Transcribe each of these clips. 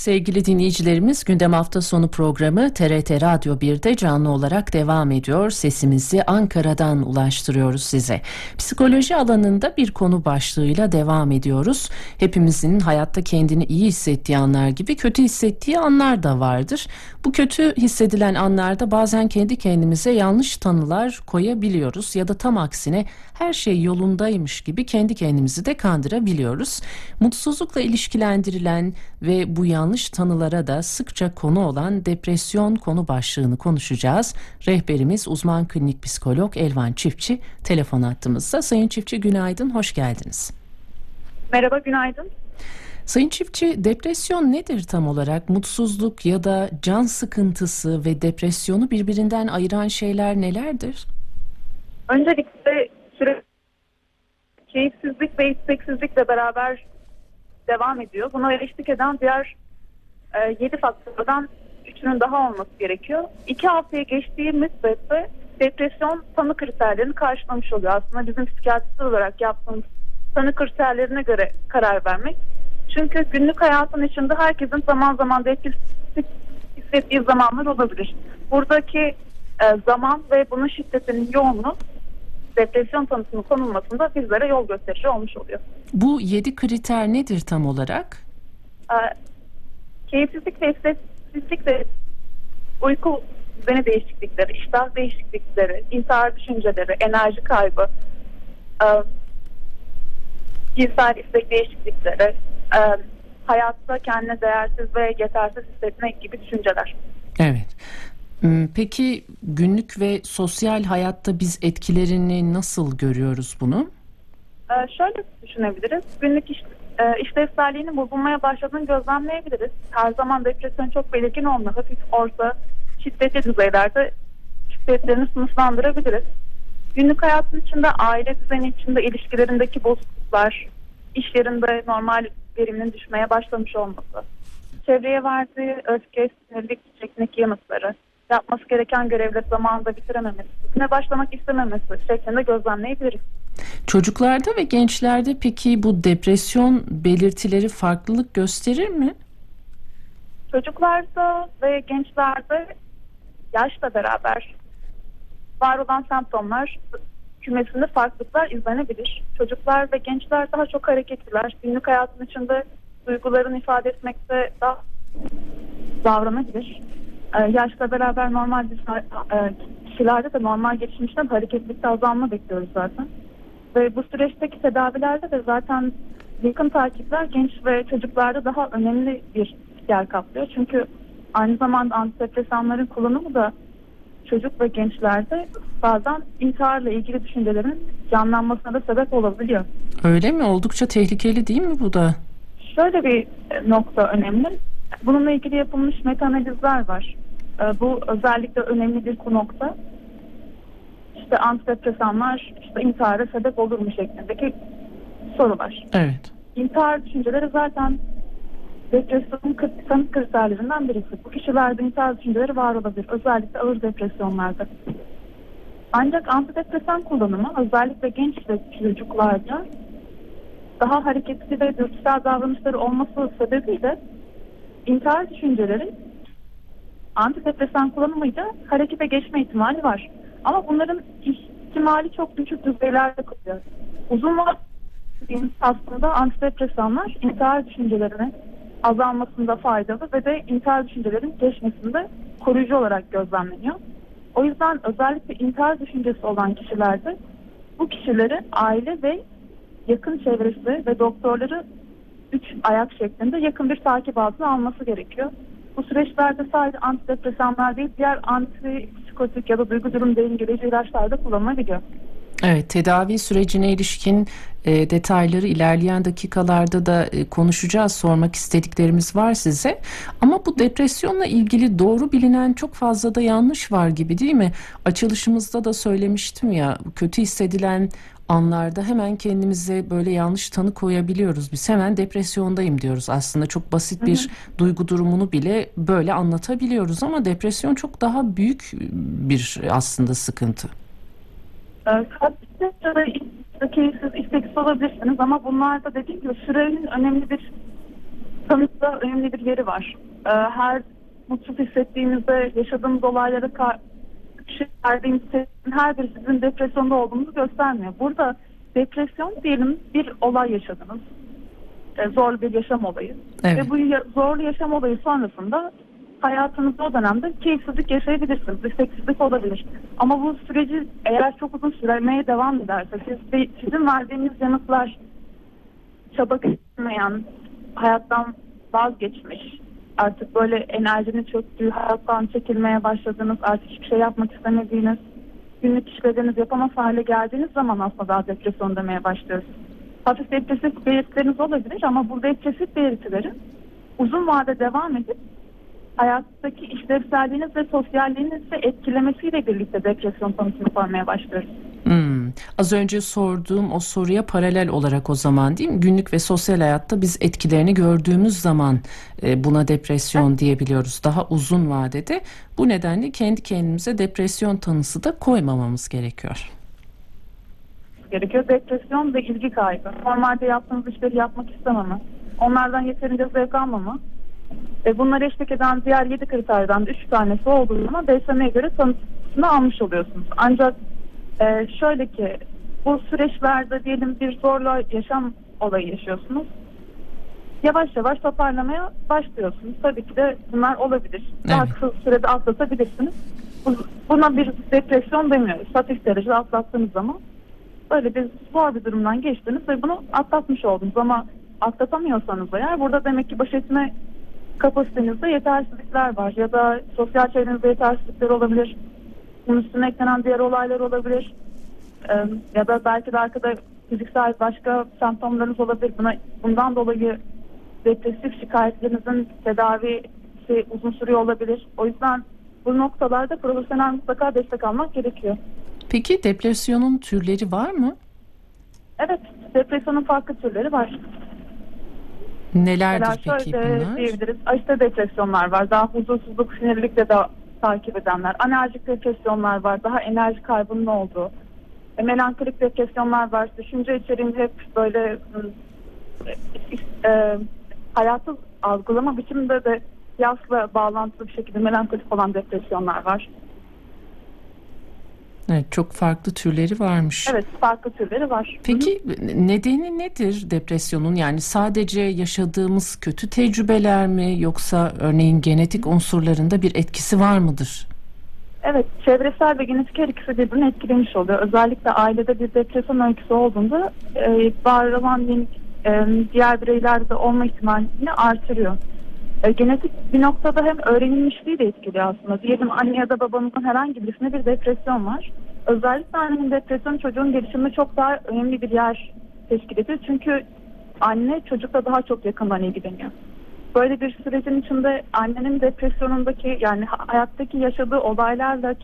Sevgili dinleyicilerimiz gündem hafta sonu programı TRT Radyo 1'de canlı olarak devam ediyor. Sesimizi Ankara'dan ulaştırıyoruz size. Psikoloji alanında bir konu başlığıyla devam ediyoruz. Hepimizin hayatta kendini iyi hissettiği anlar gibi kötü hissettiği anlar da vardır. Bu kötü hissedilen anlarda bazen kendi kendimize yanlış tanılar koyabiliyoruz ya da tam aksine her şey yolundaymış gibi kendi kendimizi de kandırabiliyoruz. Mutsuzlukla ilişkilendirilen ve bu yanlış tanılara da sıkça konu olan depresyon konu başlığını konuşacağız. Rehberimiz uzman klinik psikolog Elvan Çiftçi telefon attığımızda. Sayın Çiftçi günaydın, hoş geldiniz. Merhaba, günaydın. Sayın Çiftçi, depresyon nedir tam olarak? Mutsuzluk ya da can sıkıntısı ve depresyonu birbirinden ayıran şeyler nelerdir? Öncelikle süre keyifsizlik ve isteksizlikle beraber devam ediyor. Buna eşlik eden diğer e, 7 faktörden üçünün daha olması gerekiyor. İki haftaya geçtiği müddette depresyon tanı kriterlerini karşılamış oluyor. Aslında bizim psikiyatrist olarak yaptığımız tanı kriterlerine göre karar vermek. Çünkü günlük hayatın içinde herkesin zaman zaman depresif hissettiği zamanlar olabilir. Buradaki e, zaman ve bunun şiddetinin yoğunluğu depresyon tanısının konulmasında bizlere yol gösterici olmuş oluyor. Bu yedi kriter nedir tam olarak? Ee, keyifsizlik ve isteksizlik ve uyku düzeni değişiklikleri, iştah değişiklikleri, intihar düşünceleri, enerji kaybı, e, cinsel istek değişiklikleri, e, hayatta kendine değersiz ve yetersiz hissetmek gibi düşünceler. Evet. Hmm, peki günlük ve sosyal hayatta biz etkilerini nasıl görüyoruz bunu? Ee, şöyle düşünebiliriz. Günlük iş, e, işlevselliğinin bozulmaya başladığını gözlemleyebiliriz. Her zaman depresyon çok belirgin olma, hafif orta, şiddetli düzeylerde şiddetlerini sınıflandırabiliriz. Günlük hayatın içinde, aile düzeni içinde ilişkilerindeki bozukluklar, iş yerinde normal veriminin düşmeye başlamış olması, çevreye verdiği öfke, sinirlik, çekmek yanıtları, yapması gereken görevleri zamanında bitirememesi, ne başlamak istememesi şeklinde gözlemleyebiliriz. Çocuklarda ve gençlerde peki bu depresyon belirtileri farklılık gösterir mi? Çocuklarda ve gençlerde yaşla beraber var olan semptomlar kümesinde farklılıklar izlenebilir. Çocuklar ve gençler daha çok hareketliler. Günlük hayatın içinde duygularını ifade etmekte daha davranabilir. Ee, yaşla beraber normal bir e, kişilerde de normal gelişmişten hareketlilikte azalma bekliyoruz zaten. Ve bu süreçteki tedavilerde de zaten yakın takipler genç ve çocuklarda daha önemli bir yer kaplıyor. Çünkü aynı zamanda antidepresanların kullanımı da çocuk ve gençlerde bazen intiharla ilgili düşüncelerin canlanmasına da sebep olabiliyor. Öyle mi? Oldukça tehlikeli değil mi bu da? Şöyle bir nokta önemli. Bununla ilgili yapılmış meta-analizler var. Ee, bu özellikle önemli bir nokta. İşte antidepresanlar işte intihara sebep olur mu şeklindeki sorular. Evet. İntihar düşünceleri zaten depresyonun tanı kriterlerinden birisi. Bu kişilerde intihar düşünceleri var olabilir. Özellikle ağır depresyonlarda. Ancak antidepresan kullanımı özellikle genç ve çocuklarda daha hareketli ve dürtüsel davranışları olması sebebiyle intihar düşünceleri antidepresan kullanımıyla harekete geçme ihtimali var. Ama bunların ihtimali çok düşük düzeylerde kalıyor. Uzun vadeli aslında antidepresanlar intihar düşüncelerine azalmasında faydalı ve de intihar düşüncelerin geçmesinde koruyucu olarak gözlemleniyor. O yüzden özellikle intihar düşüncesi olan kişilerde bu kişileri aile ve yakın çevresi ve doktorları üç ayak şeklinde yakın bir takip altına alması gerekiyor. Bu süreçlerde sadece antidepresanlar değil diğer antipsikotik ya da duygu durum dengeleyici ilaçlar da kullanılabiliyor. Evet, tedavi sürecine ilişkin e, detayları ilerleyen dakikalarda da e, konuşacağız. Sormak istediklerimiz var size. Ama bu depresyonla ilgili doğru bilinen çok fazla da yanlış var gibi değil mi? Açılışımızda da söylemiştim ya, kötü hissedilen anlarda hemen kendimize böyle yanlış tanı koyabiliyoruz. Biz hemen depresyondayım diyoruz. Aslında çok basit bir hı hı. duygu durumunu bile böyle anlatabiliyoruz ama depresyon çok daha büyük bir aslında sıkıntı. Kalpte ya da keyifsiz, isteksiz olabilirsiniz ama bunlarda dediğim gibi sürenin önemli bir tanıkta önemli bir yeri var. Ee, her mutsuz hissettiğinizde yaşadığımız olaylara ka- şey verdiğiniz tepkinin her biri sizin depresyonda olduğunuzu göstermiyor. Burada depresyon diyelim bir olay yaşadınız. Ee, zorlu bir yaşam olayı. Evet. Ve bu zorlu yaşam olayı sonrasında hayatınızda o dönemde keyifsizlik yaşayabilirsiniz. isteksizlik olabilir. Ama bu süreci eğer çok uzun sürmeye devam ederse siz sizin verdiğiniz yanıtlar çaba göstermeyen, hayattan vazgeçmiş, artık böyle enerjinin çöktüğü, hayattan çekilmeye başladığınız, artık hiçbir şey yapmak istemediğiniz, günlük işlerinizi yapamaz hale geldiğiniz zaman aslında daha depresyon demeye başlıyoruz. Hafif depresif belirtileriniz olabilir ama bu depresif belirtilerin uzun vade devam edip hayattaki işlevselliğiniz ve sosyalliğinizi etkilemesiyle birlikte depresyon tanısını koymaya başlıyoruz. Hmm. Az önce sorduğum o soruya paralel olarak o zaman değil mi? Günlük ve sosyal hayatta biz etkilerini gördüğümüz zaman e, buna depresyon diyebiliyoruz. Daha uzun vadede bu nedenle kendi kendimize depresyon tanısı da koymamamız gerekiyor. gerekiyor. Depresyon ve ilgi kaybı. Normalde yaptığınız işleri yapmak istememe. Onlardan yeterince zevk almama. Ve bunları eşlik eden diğer 7 kriterden de 3 tanesi olduğu zaman DSM'ye göre tanısını almış oluyorsunuz. Ancak e, şöyle ki bu süreçlerde diyelim bir zorla yaşam olayı yaşıyorsunuz. Yavaş yavaş toparlamaya başlıyorsunuz. Tabii ki de bunlar olabilir. Daha Evet. kısa sürede atlatabilirsiniz. Bu- Buna bir depresyon demiyoruz. Hafif derecede atlattığınız zaman böyle bir zor bir durumdan geçtiniz ve bunu atlatmış oldunuz ama atlatamıyorsanız eğer burada demek ki baş etme kapasitenizde yetersizlikler var ya da sosyal çevrenizde yetersizlikler olabilir. Bunun üstüne eklenen diğer olaylar olabilir. Ee, ya da belki de arkada fiziksel başka semptomlarınız olabilir. Buna, bundan dolayı depresif şikayetlerinizin tedavisi uzun sürüyor olabilir. O yüzden bu noktalarda profesyonel mutlaka destek almak gerekiyor. Peki depresyonun türleri var mı? Evet, depresyonun farklı türleri var. Nelerdir Mesela peki şöyle bunlar? diyebiliriz. Aşırı depresyonlar var. Daha huzursuzluk, sinirlilikle de takip edenler. Anerjik depresyonlar var. Daha enerji kaybının olduğu. E, melankolik depresyonlar var. Düşünce içeriğinde hep böyle ım, e, e, hayatı algılama biçiminde de yasla bağlantılı bir şekilde melankolik olan depresyonlar var. Evet, çok farklı türleri varmış. Evet, farklı türleri var. Peki nedeni nedir depresyonun? Yani sadece yaşadığımız kötü tecrübeler mi yoksa örneğin genetik unsurlarında bir etkisi var mıdır? Evet, çevresel ve genetik her ikisi birbirini etkilemiş oluyor. Özellikle ailede bir depresyon öyküsü olduğunda e, var olan yeni, e, diğer bireylerde olma ihtimalini artırıyor. E, genetik bir noktada hem öğrenilmişliği de etkiliyor aslında. Diyelim anne ya da babanızın herhangi birisinde bir depresyon var. Özellikle annenin depresyonu çocuğun gelişiminde çok daha önemli bir yer teşkil ediyor. Çünkü anne çocukla daha çok yakından ilgileniyor böyle bir sürecin içinde annenin depresyonundaki yani ha- hayattaki yaşadığı olaylarla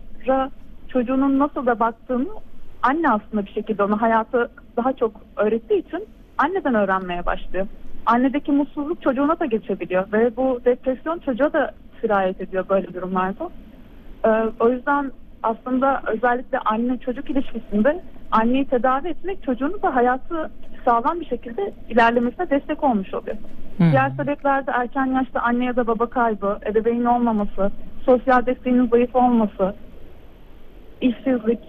çocuğunun nasıl da baktığını anne aslında bir şekilde ona hayatı daha çok öğrettiği için anneden öğrenmeye başlıyor. Annedeki mutsuzluk çocuğuna da geçebiliyor ve bu depresyon çocuğa da sirayet ediyor böyle durumlarda. Ee, o yüzden aslında özellikle anne çocuk ilişkisinde anneyi tedavi etmek çocuğun da hayatı sağlam bir şekilde ilerlemesine destek olmuş oluyor. Hmm. Diğer sebeplerde erken yaşta anne ya da baba kaybı, ebeveyn olmaması, sosyal desteğinin zayıf olması, işsizlik,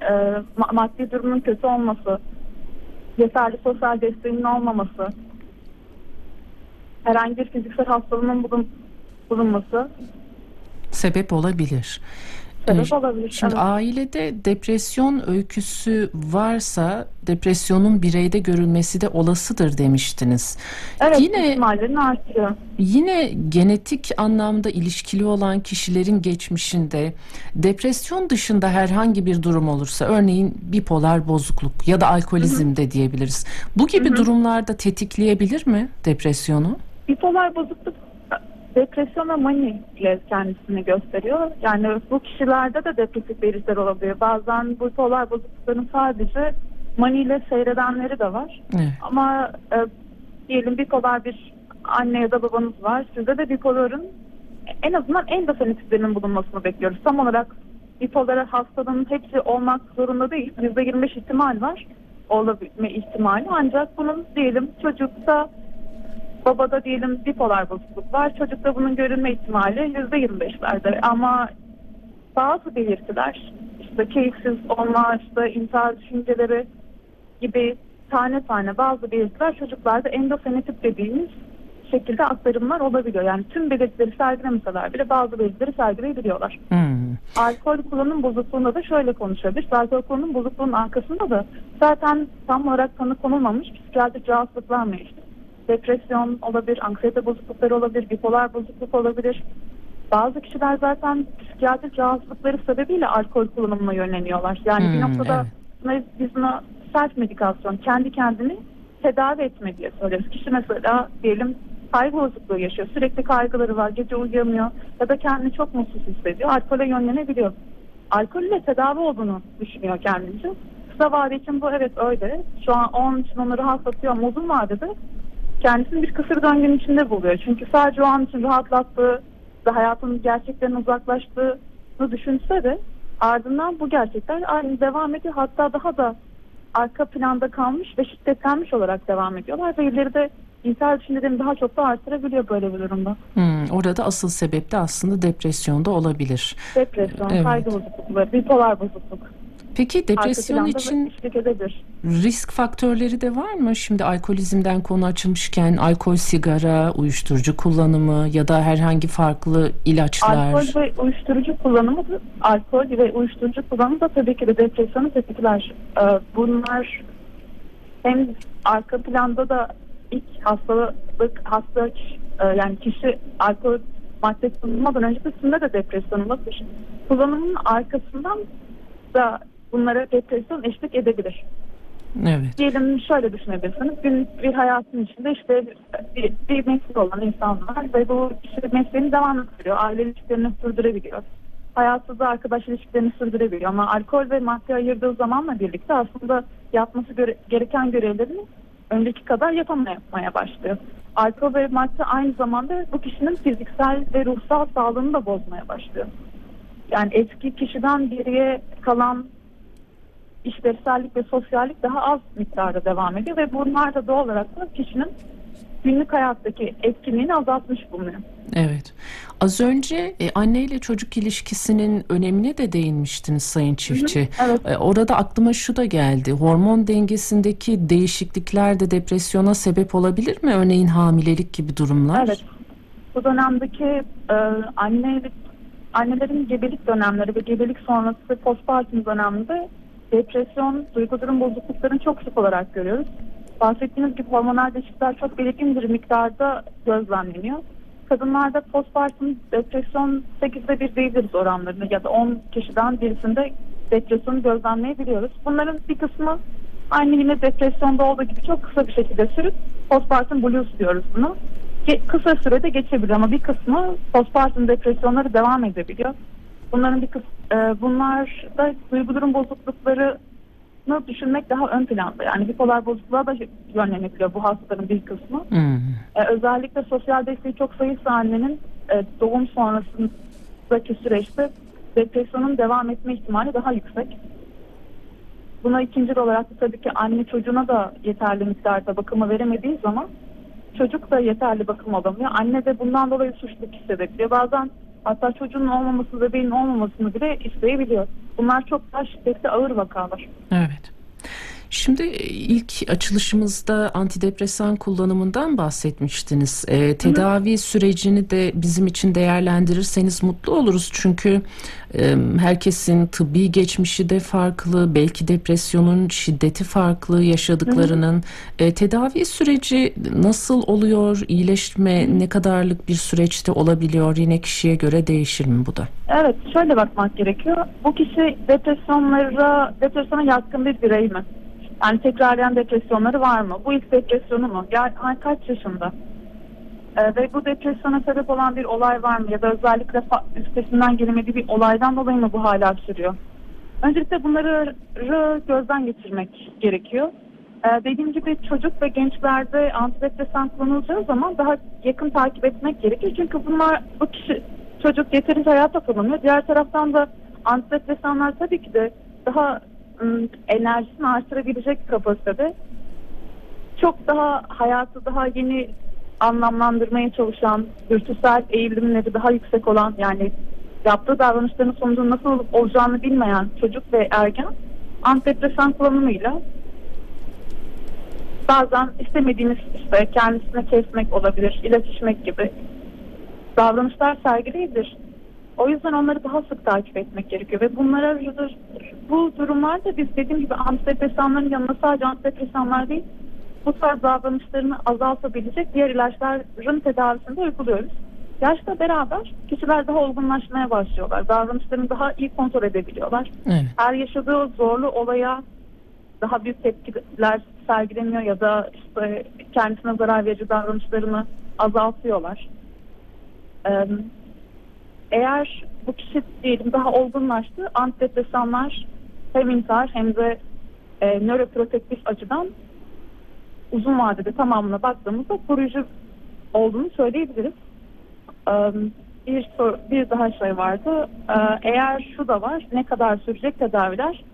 e, ma- maddi durumun kötü olması, yeterli sosyal desteğinin olmaması, herhangi bir fiziksel hastalığının bulun, bulunması Sebep olabilir. sebep Ee, olabilir. Şimdi Evet. ailede depresyon öyküsü varsa depresyonun bireyde görülmesi de olasıdır demiştiniz. Evet, Yine artırıyor. Yine genetik anlamda ilişkili olan kişilerin geçmişinde depresyon dışında herhangi bir durum olursa örneğin bipolar bozukluk ya da alkolizm de diyebiliriz. Bu gibi durumlarda tetikleyebilir mi depresyonu? Bipolar bozukluk depresyon ve mani ile kendisini gösteriyor. Yani bu kişilerde de depresif belirtiler olabiliyor. Bazen bipolar bozuklukların sadece mani ile seyredenleri de var. Evet. Ama e, diyelim bipolar bir anne ya da babanız var. Sizde de bipoların en azından endofenitlerinin bulunmasını bekliyoruz. Tam olarak bipolar hastalığın hepsi olmak zorunda değil. %25 ihtimal var olabilme ihtimali. Ancak bunun diyelim çocukta babada diyelim bipolar bozukluk var. Çocukta bunun görülme ihtimali %25'lerde ama bazı belirtiler işte keyifsiz olma, işte intihar düşünceleri gibi tane tane bazı belirtiler çocuklarda endofenotip dediğimiz şekilde aktarımlar olabiliyor. Yani tüm belirtileri sergilemeseler bile bazı belirtileri sergileyebiliyorlar. Hmm. Alkol kullanım bozukluğunda da şöyle konuşabiliriz. Alkol kullanım bozukluğunun arkasında da zaten tam olarak tanı konulmamış psikiyatrik rahatsızlıklar mevcut. Depresyon olabilir, anksiyete bozuklukları olabilir, bipolar bozukluk olabilir. Bazı kişiler zaten psikiyatrik rahatsızlıkları sebebiyle alkol kullanımına yönleniyorlar. Yani bir Hmm, noktada buna- biz buna self medikasyon, kendi kendini tedavi etme diye söylüyoruz. Kişi mesela diyelim kaygı bozukluğu yaşıyor. Sürekli kaygıları var, gece uyuyamıyor ya da kendini çok mutsuz hissediyor. Alkole yönlenebiliyor. Alkolle tedavi olduğunu düşünüyor kendince. Kısa vade için bu evet öyle. Şu an onun için onu rahatlatıyor ama uzun vadede kendisini bir kısır döngünün içinde buluyor. Çünkü sadece o an için rahatlattığı ve hayatının gerçeklerine uzaklaştığını düşünse de ardından bu gerçekler aynı devam ediyor. Hatta daha da arka planda kalmış ve şiddetlenmiş olarak devam ediyorlar ve ileride intihar düşüncelerini daha çok da artırabiliyor böyle bir durumda. Hmm, orada asıl sebep de aslında depresyonda olabilir. Depresyon, Evet. kaygı bozuklukları, bipolar bozukluk. Peki depresyon için risk faktörleri de var mı? Şimdi alkolizmden konu açılmışken alkol, sigara, uyuşturucu kullanımı ya da herhangi farklı ilaçlar. Alkol ve uyuşturucu kullanımı alkol ve uyuşturucu kullanımı da tabii ki de depresyonu tetikler. Ee, bunlar hem arka planda da ilk hastalık hasta e, yani kişi alkol madde kullanmadan öncesinde de depresyon olabilir. Kullanımın arkasından da bunlara depresyon eşlik edebilir. Evet. Diyelim şöyle düşünebilirsiniz. Gün bir hayatın içinde işte bir, bir meslek olan insanlar ve bu kişi mesleğini devam ettiriyor. Aile ilişkilerini sürdürebiliyor. Hayatı da arkadaş ilişkilerini sürdürebiliyor. Ama alkol ve madde ayırdığı zamanla birlikte aslında yapması göre- gereken görevlerini önceki kadar yapamaya başlıyor. Alkol ve madde aynı zamanda bu kişinin fiziksel ve ruhsal sağlığını da bozmaya başlıyor. Yani eski kişiden geriye kalan işlevsellik ve sosyallik daha az miktarda devam ediyor ve bunlar da doğal olarak da kişinin günlük hayattaki etkinliğini azaltmış bulunuyor. Evet. Az önce e, anne ile çocuk ilişkisinin önemine de değinmiştiniz Sayın Çiftçi. evet. E, orada aklıma şu da geldi. Hormon dengesindeki değişiklikler de depresyona sebep olabilir mi? Örneğin hamilelik gibi durumlar. Evet. Bu dönemdeki e, anne annelerin gebelik dönemleri ve gebelik sonrası postpartum döneminde depresyon, duygu durum bozukluklarını çok sık olarak görüyoruz. Bahsettiğiniz gibi hormonal değişiklikler çok belirgin bir miktarda gözlemleniyor. Kadınlarda postpartum depresyon 8'de 1 diyebiliriz oranlarını ya da 10 kişiden birisinde depresyonu gözlemleyebiliyoruz. Bunların bir kısmı aynı yine depresyonda olduğu gibi çok kısa bir şekilde sürüp postpartum blues diyoruz bunu. Kısa sürede geçebiliyor ama bir kısmı postpartum depresyonları devam edebiliyor. Bunların bir kısmı bunlar da duygu durum bozukluklarını düşünmek daha ön planda. Yani bipolar bozukluğa da yönlenebiliyor bu hastaların bir kısmı. Hmm. Ee, özellikle sosyal desteği çok zayıfsa annenin e, doğum sonrasındaki süreçte depresyonun devam etme ihtimali daha yüksek. Buna ikinci olarak da tabii ki anne çocuğuna da yeterli miktarda bakımı veremediği zaman çocuk da yeterli bakım alamıyor. Anne de bundan dolayı suçluluk hissedebiliyor. Bazen hatta çocuğun olmaması, bebeğin olmamasını bile isteyebiliyor. Bunlar çok daha şiddetli ağır vakalar. Evet. Şimdi e, ilk açılışımızda antidepresan kullanımından bahsetmiştiniz. E, tedavi sürecini de bizim için değerlendirirseniz mutlu oluruz. Çünkü e, herkesin tıbbi geçmişi de farklı, belki depresyonun şiddeti farklı, yaşadıklarının. E, tedavi süreci nasıl oluyor? İyileşme ne kadarlık bir süreçte olabiliyor? Yine kişiye göre değişir mi bu da? Evet, şöyle bakmak gerekiyor. Bu kişi depresyonlara, depresyona yatkın bir birey mi? Yani tekrarlayan depresyonları var mı? Bu ilk depresyonu mu? Yani kaç yaşında? Ee, ve bu depresyona sebep olan bir olay var mı? Ya da özellikle üstesinden gelemediği bir olaydan dolayı mı bu hala sürüyor? Öncelikle bunları rı- gözden geçirmek gerekiyor. Ee, dediğim gibi çocuk ve gençlerde antidepresan kullanılacağı zaman daha yakın takip etmek gerekiyor. Çünkü bunlar bu kişi çocuk yeterince hayata kullanıyor. Diğer taraftan da antidepresanlar tabii ki de daha enerjisini artırabilecek kapasitede çok daha hayatı daha yeni anlamlandırmaya çalışan, dürtüsel eğilimleri daha yüksek olan yani yaptığı davranışların sonucunun nasıl olacağını bilmeyen çocuk ve ergen antidepresan kullanımıyla bazen istemediğimiz işte kendisine kesmek olabilir, ilaç içmek gibi davranışlar sergileyebilir. O yüzden onları daha sık takip etmek gerekiyor ve bunlara bu durumlarda biz dediğim gibi antidepresanların yanında sadece antidepresanlar değil bu tarz davranışlarını azaltabilecek diğer ilaçların tedavisinde uyguluyoruz. Yaşla beraber kişiler daha olgunlaşmaya başlıyorlar. Davranışlarını daha iyi kontrol edebiliyorlar. Evet. Her yaşadığı zorlu olaya daha büyük tepkiler sergilemiyor ya da işte kendisine zarar verici davranışlarını azaltıyorlar. Eğer bu kişi diyelim daha olgunlaştı, antidepresanlar hem intihar hem de e, nöroprotektif açıdan uzun vadede tamamına baktığımızda koruyucu olduğunu söyleyebiliriz. Bir, bir daha şey vardı. Eğer şu da var, ne kadar sürecek tedaviler?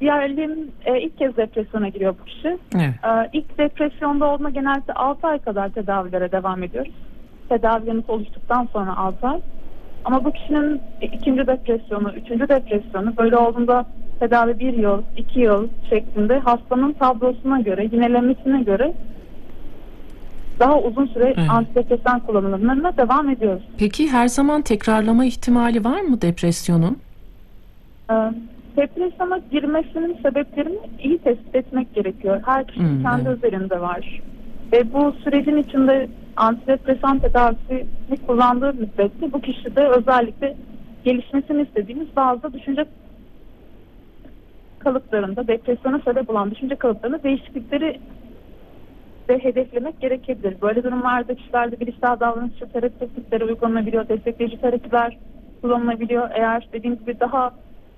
Diğerlerin e, ilk kez depresyona giriyor bu kişi. Evet. İlk depresyonda olduğunda genelde 6 ay kadar tedavilere devam ediyoruz. Tedavilerimiz oluştuktan sonra 6 ay. Ama bu kişinin ikinci depresyonu, üçüncü depresyonu böyle olduğunda tedavi bir yıl, iki yıl şeklinde hastanın tablosuna göre, yinelemesine göre daha uzun süre evet. antidepresan kullanımlarına devam ediyoruz. Peki her zaman tekrarlama ihtimali var mı depresyonun? Ee, depresyona girmesinin sebeplerini iyi tespit etmek gerekiyor. Her kişinin hmm, kendi evet. üzerinde var. Ve bu sürecin içinde antidepresan tedavisini kullandığı müddetçe bu kişide özellikle gelişmesini istediğimiz bazı düşünce kalıplarında depresyona sebep olan düşünce kalıplarında değişiklikleri de hedeflemek gerekebilir. Böyle durumlarda kişilerde bilişsel davranışçı terapi teknikleri uygulanabiliyor, destekleyici terapiler kullanılabiliyor. Eğer dediğim gibi daha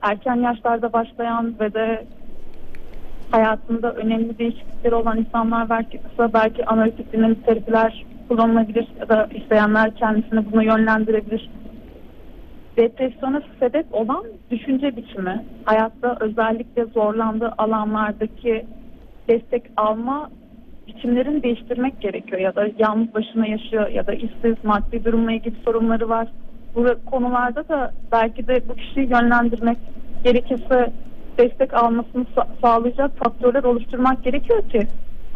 erken yaşlarda başlayan ve de hayatında önemli değişiklikleri olan insanlar varsa belki analitik dinamik terapiler kullanılabilir ya da isteyenler kendisini buna yönlendirebilir depresyona sebep olan düşünce biçimi, hayatta özellikle zorlandığı alanlardaki destek alma biçimlerini değiştirmek gerekiyor ya da yalnız başına yaşıyor ya da işsiz maddi durumla ilgili sorunları var. Bu konularda da belki de bu kişiyi yönlendirmek gerekirse destek almasını sağlayacak faktörler oluşturmak gerekiyor ki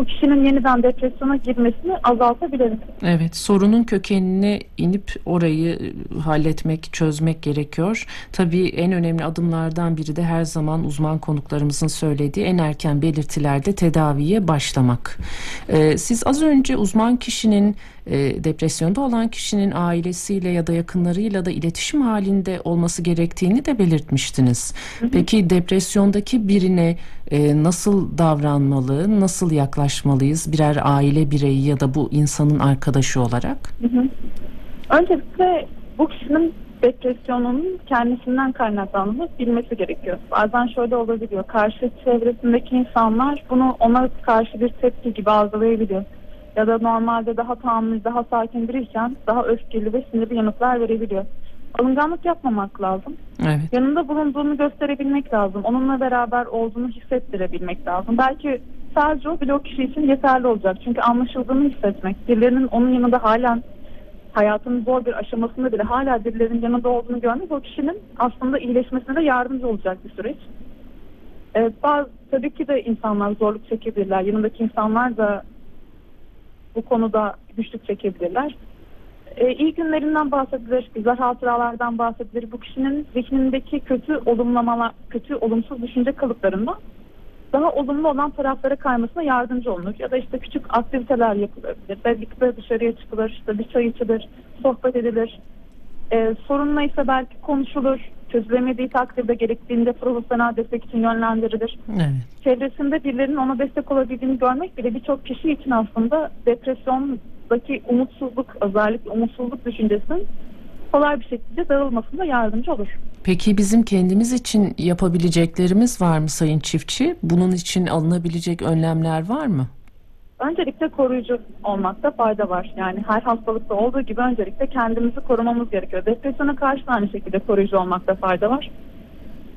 bu kişinin yeniden depresyona girmesini azaltabiliriz. Evet, sorunun kökenine inip orayı e, halletmek, çözmek gerekiyor. Tabii en önemli adımlardan biri de her zaman uzman konuklarımızın söylediği en erken belirtilerde tedaviye başlamak. Ee, siz az önce uzman kişinin e, depresyonda olan kişinin ailesiyle ya da yakınlarıyla da iletişim halinde olması gerektiğini de belirtmiştiniz. Hı hı. Peki depresyondaki birine e, nasıl davranmalı, nasıl yaklaşmalıyız birer aile bireyi ya da bu insanın arkadaşı olarak? Hı hı. Öncelikle bu kişinin depresyonunun kendisinden kaynaklandığını bilmesi gerekiyor. Bazen şöyle olabiliyor. Karşı çevresindeki insanlar bunu ona karşı bir tepki gibi algılayabiliyor ya da normalde daha tahammül, daha sakin biriyken daha öfkeli ve sinirli yanıtlar verebiliyor. Alınganlık yapmamak lazım. Evet. Yanında bulunduğunu gösterebilmek lazım. Onunla beraber olduğunu hissettirebilmek lazım. Belki sadece o bile o kişi için yeterli olacak. Çünkü anlaşıldığını hissetmek, birilerinin onun yanında halen hayatının zor bir aşamasında bile hala birilerinin yanında olduğunu görmek o kişinin aslında iyileşmesine de yardımcı olacak bir süreç. Ee, bazı, tabii ki de insanlar zorluk çekebilirler. Yanındaki insanlar da bu konuda güçlük çekebilirler. E, iyi günlerinden bahsedilir, güzel hatıralardan bahsedilir. Bu kişinin zihnindeki kötü olumlamalar, kötü olumsuz düşünce kalıplarından daha olumlu olan taraflara kaymasına yardımcı olunur. Ya da işte küçük aktiviteler yapılabilir. Birlikte dışarıya çıkılır, işte bir çay içilir, sohbet edilir. Ee, sorun neyse belki konuşulur. Çözülemediği takdirde gerektiğinde profesyonel destek için yönlendirilir. Evet. Çevresinde birilerinin ona destek olabildiğini görmek bile birçok kişi için aslında depresyondaki umutsuzluk, özellikle umutsuzluk düşüncesinin kolay bir şekilde dağılmasında yardımcı olur. Peki bizim kendimiz için yapabileceklerimiz var mı Sayın Çiftçi? Bunun için alınabilecek önlemler var mı? Öncelikle koruyucu olmakta fayda var. Yani her hastalıkta olduğu gibi öncelikle kendimizi korumamız gerekiyor. Depresyona karşı da aynı şekilde koruyucu olmakta fayda var.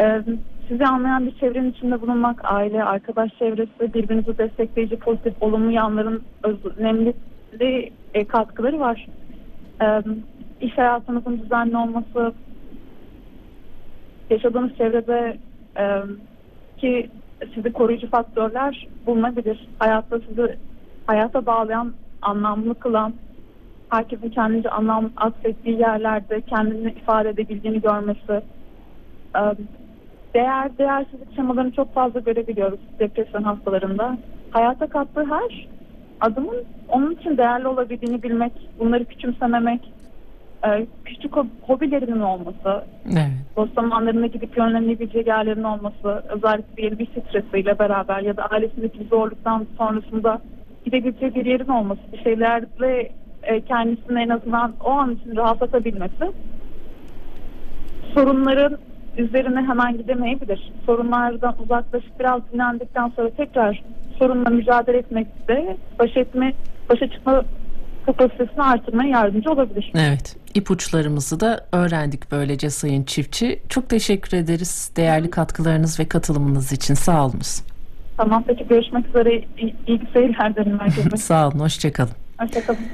Ee, sizi anlayan bir çevrenin içinde bulunmak, aile, arkadaş çevresi, birbirinizi destekleyici, pozitif, olumlu yanların önemli e, katkıları var. E, iş hayatınızın düzenli olması, yaşadığınız çevrede e, ki sizi koruyucu faktörler bulunabilir. Hayatta sizi hayata bağlayan, anlamlı kılan, herkesin kendince anlam atfettiği yerlerde kendini ifade edebildiğini görmesi. e, Değer, değersizlik şemalarını çok fazla görebiliyoruz depresyon hastalarında. Hayata kattığı her adımın onun için değerli olabildiğini bilmek, bunları küçümsememek, küçük hob- hobilerinin olması, Evet. boş zamanlarında gidip yönlenebileceği yerlerin olması, özellikle diyelim bir stresiyle beraber ya da ailesindeki bir zorluktan sonrasında gidebileceği bir yerin olması, bir şeylerle e, kendisini en azından o an için rahatlatabilmesi sorunların üzerine hemen gidemeyebilir. Sorunlardan uzaklaşıp biraz dinlendikten sonra tekrar sorunla mücadele etmekte baş etme, başa çıkma kapasitesini artırmaya yardımcı olabilir. Evet. İpuçlarımızı da öğrendik böylece Sayın Çiftçi. Çok teşekkür ederiz değerli katkılarınız ve katılımınız için. Sağ olunuz. Tamam peki görüşmek üzere. İyi, iyi seyirler derim herkese. Sağ olun. Hoşçakalın. Hoşçakalın.